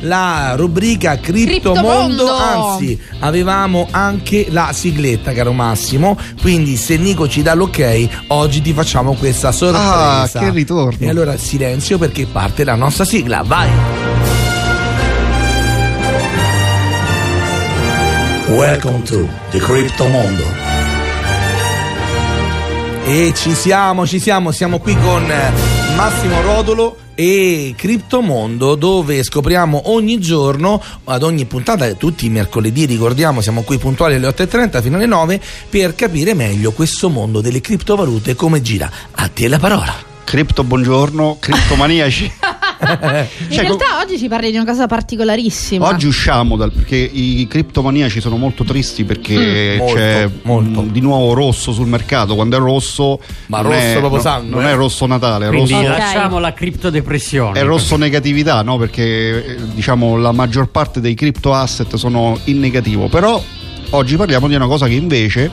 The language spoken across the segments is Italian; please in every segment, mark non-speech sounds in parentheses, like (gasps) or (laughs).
la rubrica Criptomondo. Criptomondo. Anzi, avevamo anche la sigletta, caro Massimo. Quindi, se Nico ci dà l'ok, oggi ti facciamo questa sorpresa. Ah, che ritorno. E allora silenzio perché parte la nostra sigla. Vai! Welcome to the Crypto Mondo. E ci siamo, ci siamo, siamo qui con eh, Massimo Rodolo e Criptomondo dove scopriamo ogni giorno, ad ogni puntata, tutti i mercoledì ricordiamo, siamo qui puntuali alle 8.30 fino alle 9 per capire meglio questo mondo delle criptovalute come gira. A te la parola. Cripto buongiorno, criptomaniaci. (laughs) In Cioè, realtà oggi ci parli di una cosa particolarissima. Oggi usciamo dal perché i criptomaniaci sono molto tristi perché Mm. Molto, c'è molto. di nuovo rosso sul mercato. Quando è rosso, Ma non rosso è, proprio no- sangue, non eh? è rosso Natale, è Quindi rosso, lasciamo la criptodepressione. è rosso negatività, no? Perché eh, diciamo la maggior parte dei crypto asset sono in negativo. Però oggi parliamo di una cosa che invece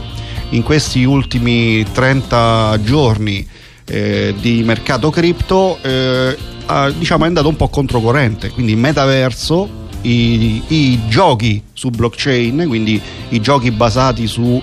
in questi ultimi 30 giorni eh, di mercato cripto eh, ha- diciamo è andato un po' controcorrente. Quindi il metaverso, i, i giochi su blockchain, quindi i giochi basati sul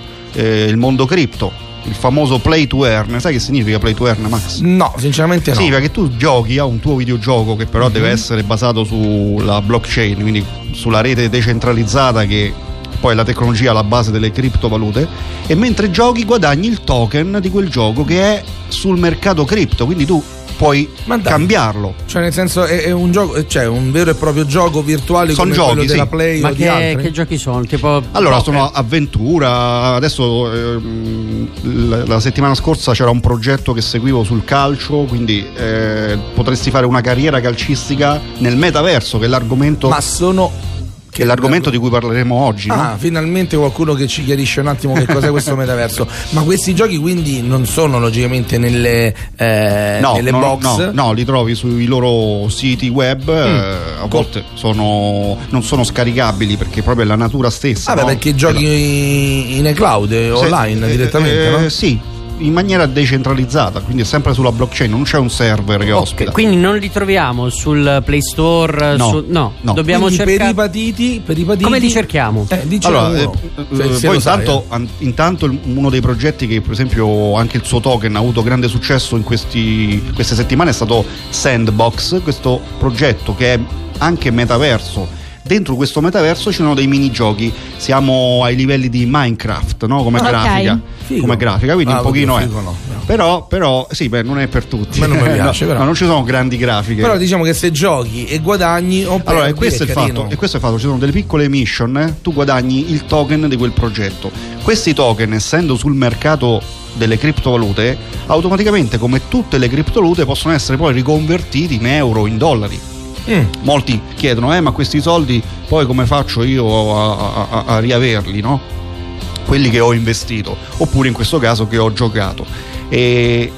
mondo cripto. Il famoso play to earn, sai che significa play to earn, Max? No, sinceramente no. Sì, perché tu giochi a un tuo videogioco che però Mhm. deve essere basato sulla blockchain, quindi sulla rete decentralizzata che poi la tecnologia alla base delle criptovalute e mentre giochi guadagni il token di quel gioco che è sul mercato cripto, quindi tu puoi cambiarlo. Cioè, nel senso, è, è un gioco, cioè un vero e proprio gioco virtuale Son come giochi, quello della sì. Play Ma o di che, altri? che giochi sono? Tipo Allora, poker? sono avventura. Adesso ehm, la, la settimana scorsa c'era un progetto che seguivo sul calcio, quindi eh, potresti fare una carriera calcistica nel metaverso, che è l'argomento, Ma sono. Che è l'argomento di cui parleremo oggi. no? Ah, finalmente qualcuno che ci chiarisce un attimo che cos'è questo metaverso. (laughs) Ma questi giochi quindi non sono logicamente nelle, eh, No, nelle no, box? no, no, li trovi sui loro siti web, eh, a volte sono, non sono scaricabili perché proprio è la natura stessa. Vabbè, no? perché giochi in cloud, eh, Se- online eh, direttamente, eh, no? Sì, in maniera decentralizzata, quindi è sempre sulla blockchain, non c'è un server che Ok, ospita. quindi non li troviamo sul Play Store? No, su- no. no. dobbiamo Quindi per cercare. i patiti, per i patiti Come li cerchiamo? Eh, dicelo Allora, uno, eh, se- eh, poi intanto, eh. an- intanto uno dei progetti che per esempio anche il suo token ha avuto grande successo in questi- queste settimane è stato Sandbox, questo progetto che è anche metaverso. Dentro questo metaverso ci sono dei minigiochi, siamo ai livelli di Minecraft, no? come Ok. grafica. Figo. Come grafica, quindi Ah, un pochino oddio, è. figo no, no. Però, però, sì, beh, non è per tutti. A me non mi (laughs) piace, però. no, non ci sono grandi grafiche. Però diciamo che se giochi e guadagni Allora, e questo, è il fatto, e questo è il fatto, ci sono delle piccole mission, eh, tu guadagni il token di quel progetto. Questi token, essendo sul mercato delle criptovalute, automaticamente, come tutte le criptovalute, possono essere poi riconvertiti in euro, in dollari. Mm. Molti chiedono, eh, ma questi soldi poi come faccio io a, a- a- riaverli, no? Quelli che ho investito, oppure in questo caso che ho giocato. E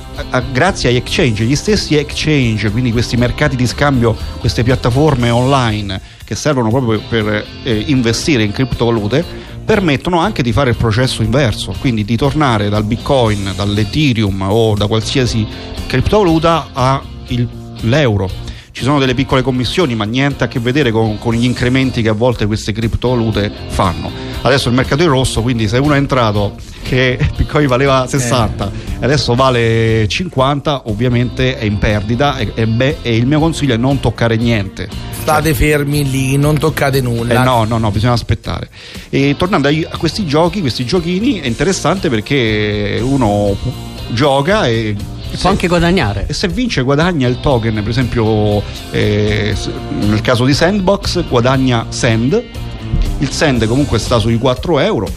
grazie agli exchange, gli stessi exchange, quindi questi mercati di scambio, queste piattaforme online che servono proprio per eh, investire in criptovalute, permettono anche di fare il processo inverso, quindi di tornare dal Bitcoin, dall'Ethereum o da qualsiasi criptovaluta all'euro. Ci sono delle piccole commissioni, ma niente a che vedere con, con gli incrementi che a volte queste criptovalute fanno. Adesso il mercato è rosso, quindi se uno è entrato che (laughs) Bitcoin valeva 60 e adesso vale 50, ovviamente è in perdita e, e beh, e il mio consiglio è non toccare niente. State fermi lì, non toccate Eh, nulla. no, no, no, bisogna aspettare. E tornando a questi giochi, questi giochini, è interessante perché uno gioca e Può anche guadagnare. e se vince guadagna il token, per esempio eh, nel caso di Sandbox guadagna Sand, il Sand comunque sta sui 4 euro,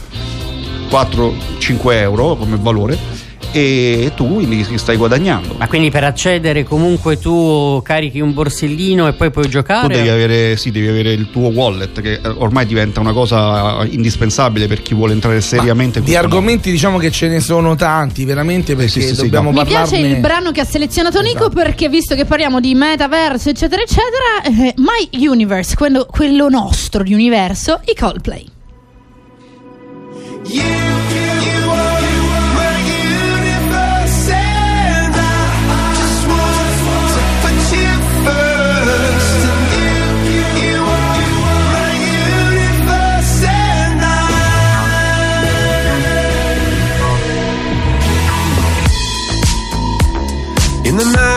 4-5 euro come valore e tu quindi stai guadagnando. Ma quindi per accedere comunque tu carichi un borsellino e poi puoi giocare? Tu devi avere, sì, devi avere il tuo wallet che ormai diventa una cosa indispensabile per chi vuole entrare seriamente Di argomenti diciamo che ce ne sono tanti, veramente, perché sì, sì, sì, dobbiamo no. Mi parlarne. piace il brano che ha selezionato Nico Esatto. perché visto che parliamo di metaverso eccetera eccetera, eh, My Universe, quello, quello nostro di universo, i Coldplay. You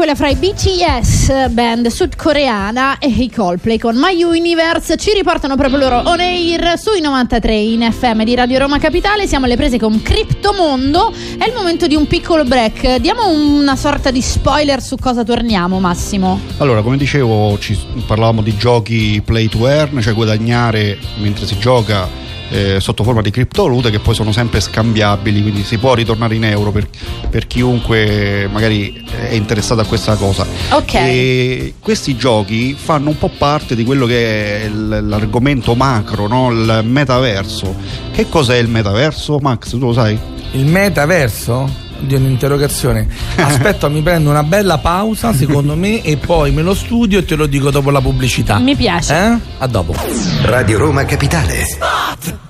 quella fra i BTS, band sudcoreana, e i Coldplay con My Universe. Ci riportano proprio loro on air sui 93 in FM di Radio Roma Capitale. Siamo alle prese con Criptomondo. È il momento di un piccolo break. Diamo una sorta di spoiler su cosa torniamo, Massimo. Allora, come dicevo, parlavamo di giochi play to earn, cioè guadagnare mentre si gioca eh, sotto forma di criptovalute che poi sono sempre scambiabili, quindi si può ritornare in euro per, per chiunque magari è interessato a questa cosa. Ok. E questi giochi fanno un po' parte di quello che è l'argomento macro, no? il metaverso. Che cos'è il metaverso? Max, tu lo sai? Il metaverso? Di un'interrogazione. (laughs) Aspetta, mi prendo una bella pausa, secondo me, e poi me lo studio e te lo dico dopo la pubblicità. Mi piace. Eh? A dopo. Radio Roma Capitale.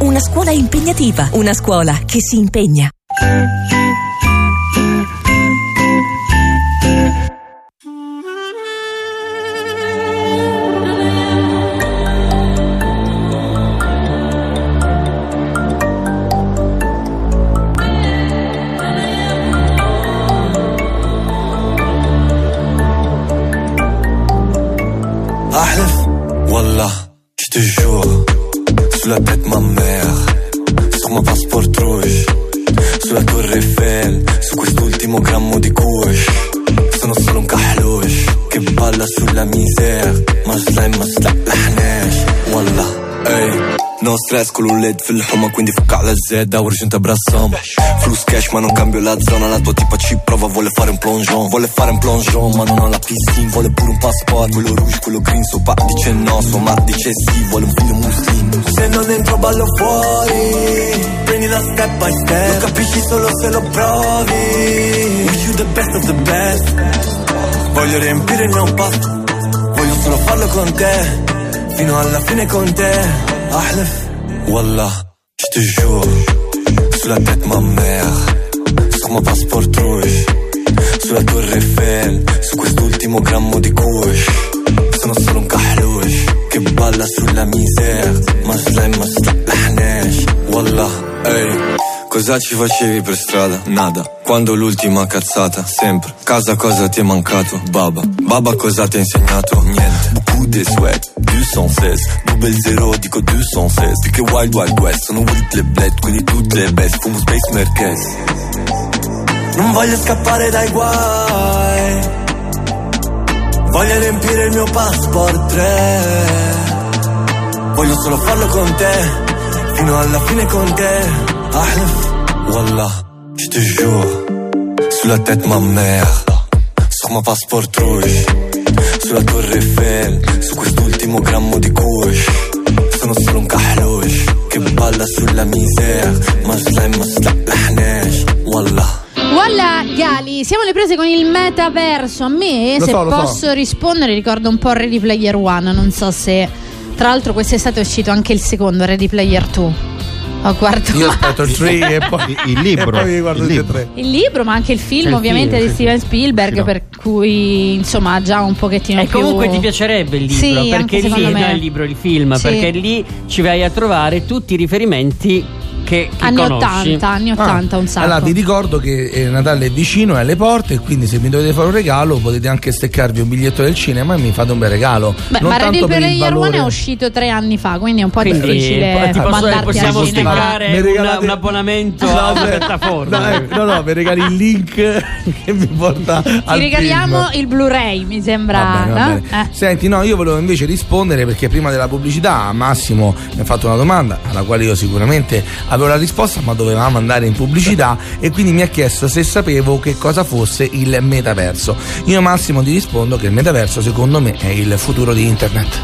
una scuola impegnativa, una scuola che si impegna. Con l'ULED fil-ħuma quindi fucca la zedda urgente brassam Flus cash ma non cambio la zona La tua tipa ci prova vuole fare un plongeon. Vuole fare un plongeon ma non ha la piscina Vuole pure un passport. Quello rouge, quello green Suo pa dice no, suo ma dice sì Vuole un figlio muslim. Se non entro ballo fuori. Prendila step by step. Lo capisci solo se lo provi. Wish you the best of the best. Voglio riempire il mio pasto Voglio solo farlo con te. Fino alla fine con te. Ahlef Wallah Je te jure Sous la tête ma mère Sur mon passeport rouge Sulla torre Eiffel Su quest'ultimo grammo di kush Sono solo un cahlush Che balla sulla misère Ma slime ma slaħnax Wallah Ehi Cosa ci facevi per strada? Nada. Quando l'ultima cazzata? Sempre. Casa cosa ti è mancato? Baba. Baba cosa ti ha insegnato? Niente. Beaucoup de sweat. 216. Double zero dico 216. Perché Wild Wild West. Sono with le bled. Quindi tutte le best. Fumo Space Merkez. Non voglio scappare dai guai. Voglio riempire il mio passport 3. Voglio solo farlo con te. Fino alla fine con te. Ahlef, Wallah, je te jure. Sous la tête ma mère. Sur ma passeport rouge. Sulla torre Eiffel. Su quest'ultimo grammo di kush. Sono solo un cahlush. Che balla sulla misère. Ma slime ma slaħnax. Wallah. Voilà Gali, siamo alle prese con il metaverso. A me, Lo se so, lo so. posso rispondere, ricordo un po' Ready Player One. Non so se. Tra l'altro, quest'estate è uscito anche il secondo Ready Player 2. Ho guardato Io aspetto il 3 e poi Il libro, E poi il libro. il libro, ma anche il film, C'è il ovviamente, film, di sì, Steven Spielberg. Sì, no. Per cui insomma ha già un pochettino E più. comunque ti piacerebbe il libro Sì, perché lì secondo me. no, il libro, il film, Sì. perché lì ci vai a trovare tutti i riferimenti che, che Anni conosci. 80, anni 80, un sacco. Ah. Allora vi ricordo che eh, Natale è vicino, è alle porte quindi se mi dovete fare un regalo potete anche steccarvi un biglietto del cinema e mi fate un bel regalo. Beh, non ma Ready tanto per il Player One valore. è uscito tre anni fa, quindi è un po' Quindi difficile ti posso- mandarti possiamo steccare regalate- un abbonamento No, a una beh, piattaforma. No, eh, no, no, mi regali il link (laughs) che mi porta Ti al regaliamo film. il Blu-ray, mi sembra. Va bene, va no? bene. Eh. Senti, no, io volevo invece rispondere perché prima della pubblicità Massimo mi ha fatto una domanda alla quale io sicuramente avevo la risposta, ma dovevamo andare in pubblicità e quindi mi ha chiesto se sapevo che cosa fosse il metaverso. Io Massimo ti rispondo che il metaverso secondo me è il futuro di internet.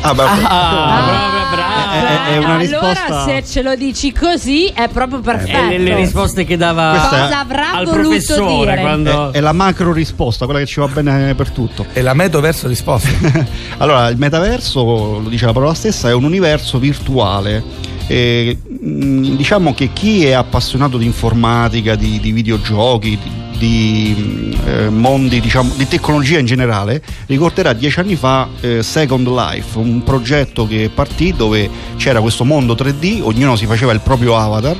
Ah, beh, Ah, bravo, bravo. È- è- è una allora, risposta- se ce lo dici così, è proprio perfetto. E le, le risposte che dava Questa è- Cosa avrà al voluto professore dire? quando è, è la macro risposta, quella che ci va bene per tutto. È la metoverso risposta. (laughs) allora, il metaverso, lo dice la parola stessa, è un universo virtuale. E, mh, diciamo che chi è appassionato di informatica, di, di videogiochi, di, di, mh, eh, mondi, diciamo, di tecnologia in generale, ricorderà dieci anni fa eh, Second Life, un progetto che partì dove c'era questo mondo 3D, ognuno si faceva il proprio avatar.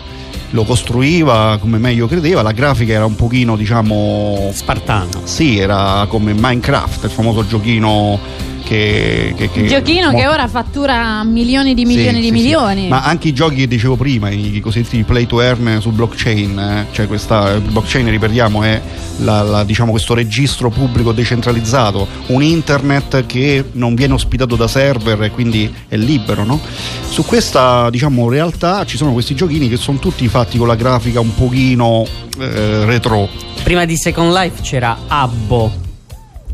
Lo costruiva come meglio credeva, la grafica era un pochino, diciamo, Spartano. sì, era come Minecraft, il famoso giochino che... che, che Giochino mo- che ora fattura milioni di milioni Sì, di sì, milioni. sì. Ma anche i giochi che dicevo prima, i cosiddetti play to earn su blockchain, eh, cioè questa blockchain, ripetiamo, è la- la- diciamo questo registro pubblico decentralizzato, un internet che non viene ospitato da server e quindi è libero, no? Su questa diciamo realtà ci sono questi giochini che sono tutti fatti con la grafica un pochino eh, retro. Prima di Second Life c'era Abbo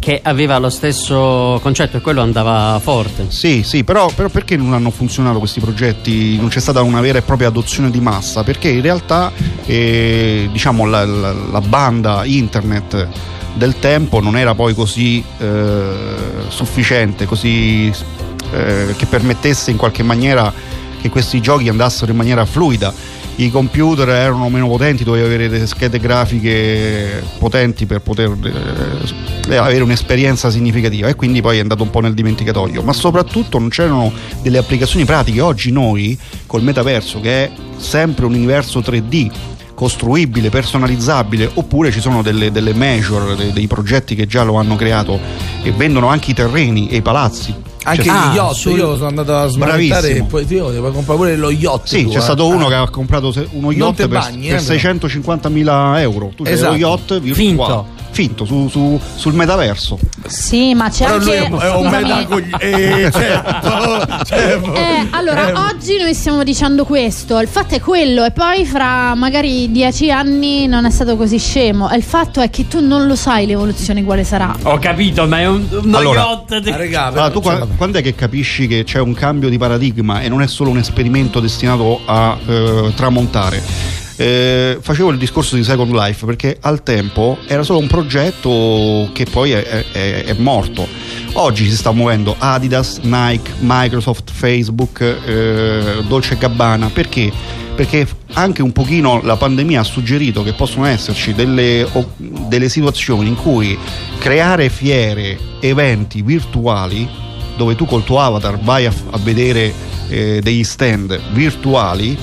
che aveva lo stesso concetto e quello andava forte. Sì, sì, però, però perché non hanno funzionato questi progetti? Non c'è stata una vera e propria adozione di massa? Perché in realtà eh, diciamo, la, la- la banda internet del tempo non era poi così eh, sufficiente, così eh, che permettesse in qualche maniera che questi giochi andassero in maniera fluida. I computer erano meno potenti, dovevi avere delle schede grafiche potenti per poter eh, avere un'esperienza significativa e quindi poi è andato un po' nel dimenticatoio. Ma soprattutto non c'erano delle applicazioni pratiche. Oggi noi col metaverso, che è sempre un universo 3D, costruibile, personalizzabile, oppure ci sono delle, delle major, dei, dei progetti che già lo hanno creato e vendono anche i terreni e i palazzi. Anche gli Ah, yacht, sul- io sono andato a smanettare e poi io devo comprare pure lo yacht. Sì, tu, c'è eh. stato uno Ah. che ha comprato uno yacht per, bagni, per eh, però. 650.000 euro. Tu c'hai Esatto. lo yacht virtuale. Finto. Finto, su- su- sul metaverso. Sì, ma c'è Però anche. lui è un- è un scusami. metacogli- eh, certo, certo. Eh, allora, Eh, oggi noi stiamo dicendo questo, il fatto è quello e poi fra magari dieci anni non è stato così scemo. Il fatto è che tu non lo sai l'evoluzione quale sarà. Ho capito, ma è un, uno Allora, yacht di- Ah, regà, però, Allora, tu cioè, qua- vabbè. quando è che capisci che c'è un cambio di paradigma e non è solo un esperimento destinato a eh, tramontare? Eh, facevo il discorso di Second Life perché al tempo era solo un progetto che poi è, è- è- morto. Oggi si sta muovendo Adidas, Nike, Microsoft, Facebook, eh, Dolce Gabbana perché? Perché anche un pochino la pandemia ha suggerito che possono esserci delle, delle situazioni in cui creare fiere, eventi virtuali dove tu col tuo avatar vai a, a vedere eh, degli stand virtuali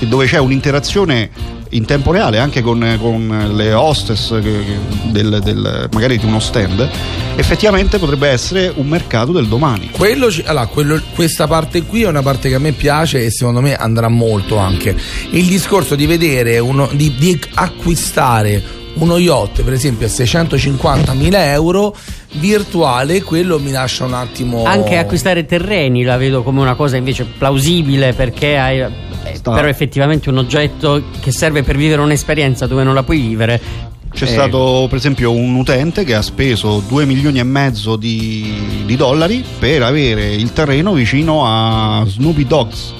dove c'è un'interazione in tempo reale anche con, con le hostess del- del- magari di uno stand effettivamente potrebbe essere un mercato del domani Quello, ci- allora, quello- questa parte qui è una parte che a me piace e secondo me andrà molto anche. Il discorso di vedere, uno, di, di acquistare uno yacht, per esempio, a 650.000 euro virtuale, quello mi lascia un attimo. Anche acquistare terreni la vedo come una cosa invece plausibile perché hai Sta- però effettivamente un oggetto che serve per vivere un'esperienza dove non la puoi vivere. c'è Eh, stato per esempio un utente che ha speso 2 milioni e mezzo di, di dollari per avere il terreno vicino a Snoopy Dogs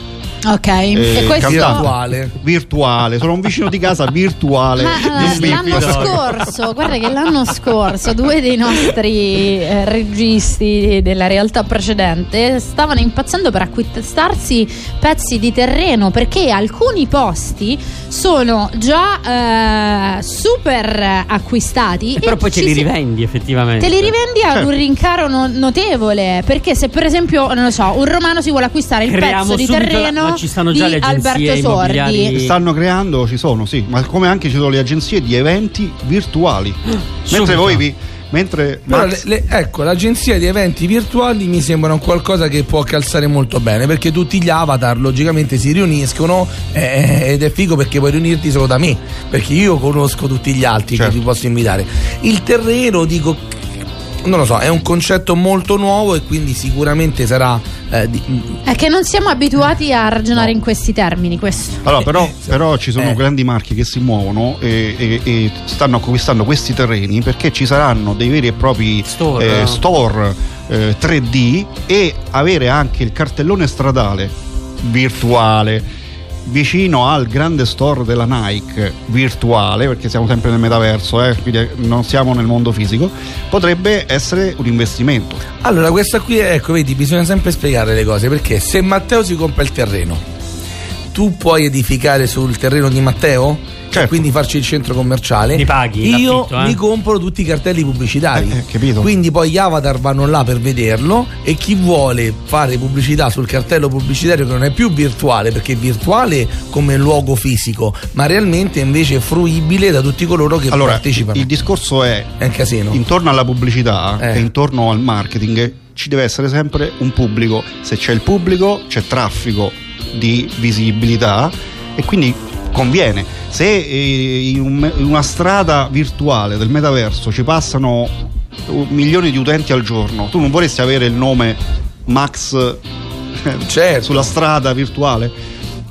Ok. eh, e questo. virtuale. virtuale sono un vicino di casa virtuale Ma eh, l'anno scorso, guarda che l'anno scorso due dei nostri eh, registi della realtà precedente stavano impazzendo per acquistarsi pezzi di terreno perché alcuni posti sono già eh, super acquistati E però poi te ci li si- rivendi effettivamente. Te li rivendi Certo. un rincaro no- notevole perché se per esempio, non lo so, un romano si vuole acquistare il Creiamo pezzo di terreno ci stanno già le agenzie immobiliari. Stanno creando ci sono sì ma come anche ci sono le agenzie di eventi virtuali (gasps) mentre voi vi mentre Max- le- le- ecco, l'agenzia di eventi virtuali mi sembra un qualcosa che può calzare molto bene perché tutti gli avatar logicamente si riuniscono eh, ed è figo perché puoi riunirti solo da me perché io conosco tutti gli altri Certo. che ti posso invitare. Il terreno, dico, non lo so, è un concetto molto nuovo e quindi sicuramente sarà eh, di- È che non siamo abituati a ragionare in questi termini, questo. allora però, però ci sono Eh. grandi marchi che si muovono e, e- e stanno acquistando questi terreni perché ci saranno dei veri e propri Store. eh, store, eh, 3D e avere anche il cartellone stradale virtuale vicino al grande store della Nike virtuale perché siamo sempre nel metaverso eh, quindi non siamo nel mondo fisico potrebbe essere un investimento Allora, questa qui, ecco, vedi, bisogna sempre spiegare le cose perché se Matteo si compra il terreno, tu puoi edificare sul terreno di Matteo? Certo. E quindi farci il centro commerciale. Li paghi Io eh? mi compro tutti i cartelli pubblicitari. Eh, eh, capito. Quindi poi gli avatar vanno là per vederlo e chi vuole fare pubblicità sul cartello pubblicitario che non è più virtuale, perché è virtuale come luogo fisico, ma realmente invece è fruibile da tutti coloro che allora partecipano. il discorso è È un casino. intorno alla pubblicità Eh. e intorno al marketing ci deve essere sempre un pubblico. Se c'è il pubblico c'è traffico di visibilità e quindi conviene. Se eh, in, un- in una strada virtuale del metaverso ci passano un milioni di utenti al giorno, tu non vorresti avere il nome Max eh, Certo. sulla strada virtuale?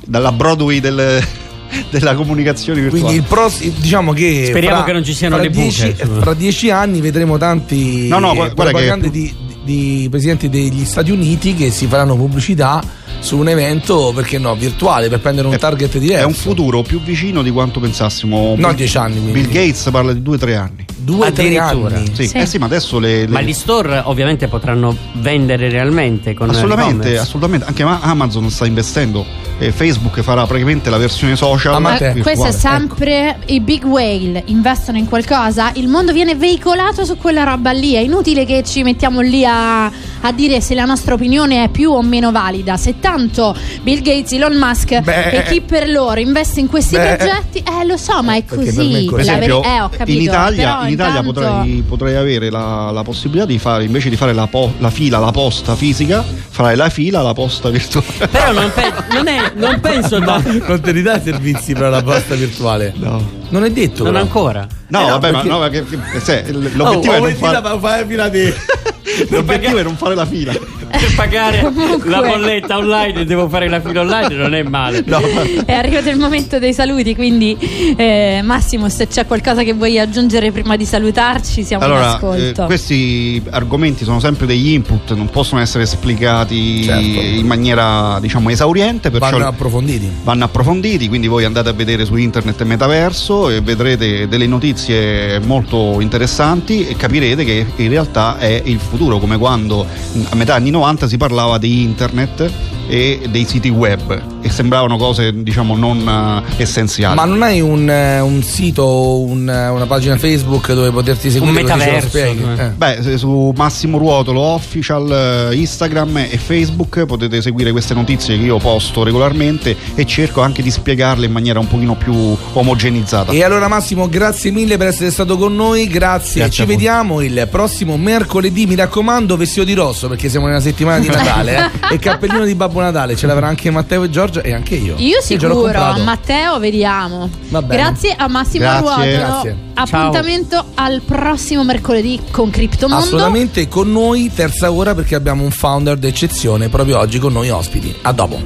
Dalla Broadway del- (laughs) della comunicazione virtuale. Quindi il prossimo, diciamo che. Speriamo fra- che non ci siano le buche, dieci-. Fra dieci anni vedremo tanti No, no, guarda- guarda che- di, di presidenti degli Stati Uniti che si faranno pubblicità su un evento, perché no, virtuale, per prendere un È- target diverso. È un futuro più vicino di quanto pensassimo. No, Bill- dieci anni, quindi. Bill Gates parla di due o tre anni. Due o tre Addirittura. anni. Sì. Sì. Eh sì, ma adesso le. le- Ma gli store ovviamente potranno vendere realmente con assolutamente, assolutamente. Anche ma- Amazon sta investendo. Eh, Facebook farà praticamente la versione social. Ma virtuale. questo è sempre i big whale investono in qualcosa, il mondo viene veicolato su quella roba lì. È inutile che ci mettiamo lì a, a dire se la nostra opinione è più o meno valida. Se tanto Bill Gates, Elon Musk Beh. e chi per loro investe in questi Beh. progetti, eh lo so, ma è così. Per esempio, veri- eh, ho capito, in Italia, in Italia intanto- potrei, potrei avere la, la possibilità di fare invece di fare la, po- la fila, la posta fisica, farai la fila, la posta virtuale. Però non, pe- non è- non penso da. Non te li dà servizi per la posta virtuale? No. Non è detto. Non però. ancora. No, Eh no, vabbè, perché- ma no, perché, se- l'obiettivo, Oh, è non fare, fai la fila di. (laughs) l'obiettivo è non fare la fila. Per pagare (laughs) Comunque. la bolletta online devo fare la fila online, non è male. No, È arrivato il momento dei saluti, quindi eh, Massimo, se c'è qualcosa che vuoi aggiungere prima di salutarci, siamo in Allora, eh, ascolto. questi argomenti sono sempre degli input, non possono essere esplicati Certo. in maniera, diciamo, esauriente, perciò Vanno approfonditi. vanno approfonditi, quindi voi andate a vedere su internet Metaverso e vedrete delle notizie molto interessanti e capirete che in realtà è il futuro, come quando a metà anni 90 si parlava di internet e dei siti web e sembravano cose diciamo non eh, essenziali. Ma non hai un, eh, un sito, un, eh, una pagina Facebook dove poterti seguire? lo metaverso, Eh. Beh, su Massimo Ruotolo Official, Instagram e Facebook potete seguire queste notizie che io posto regolarmente e cerco anche di spiegarle in maniera un pochino più omogenizzata. E allora Massimo, grazie mille per essere stato con noi, grazie. Grazie Ci vediamo il prossimo mercoledì, mi raccomando, vestito di rosso perché siamo nella settimana di Natale eh? (laughs) e cappellino di Babbo Natale, ce l'avrà anche Matteo e Giorgia e anche io. Io sicuro, comprato. Matteo, vediamo. Grazie a Massimo Grazie. Ruotolo. Grazie. Appuntamento al prossimo mercoledì con Criptomondo. Assolutamente con noi terza ora perché abbiamo un founder d'eccezione proprio oggi con noi ospiti. A dopo.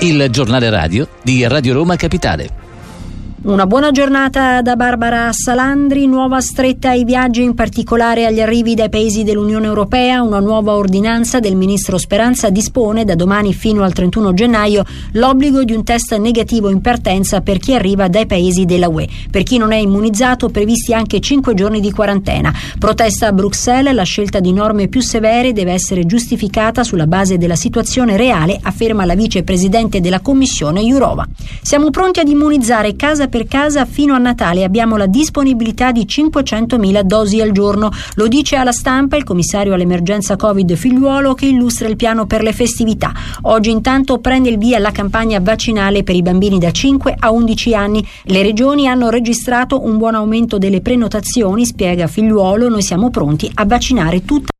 Il giornale radio di Radio Roma Capitale. Una buona giornata da Barbara Salandri, nuova stretta ai viaggi, in particolare agli arrivi dai paesi dell'Unione Europea. Una nuova ordinanza del ministro Speranza dispone da domani fino al 31 gennaio l'obbligo di un test negativo in partenza per chi arriva dai paesi della UE. Per chi non è immunizzato, previsti anche 5 giorni di quarantena. Protesta a Bruxelles, la scelta di norme più severe deve essere giustificata sulla base della situazione reale, afferma la vicepresidente della Commissione Jurova. Siamo pronti ad immunizzare casa per casa fino a Natale. Abbiamo la disponibilità di 500.000 dosi al giorno. Lo dice alla stampa il commissario all'emergenza Covid Figliuolo che illustra il piano per le festività. Oggi intanto prende il via la campagna vaccinale per i bambini da 5 a 11 anni. Le regioni hanno registrato un buon aumento delle prenotazioni, spiega Figliuolo. Noi siamo pronti a vaccinare tutta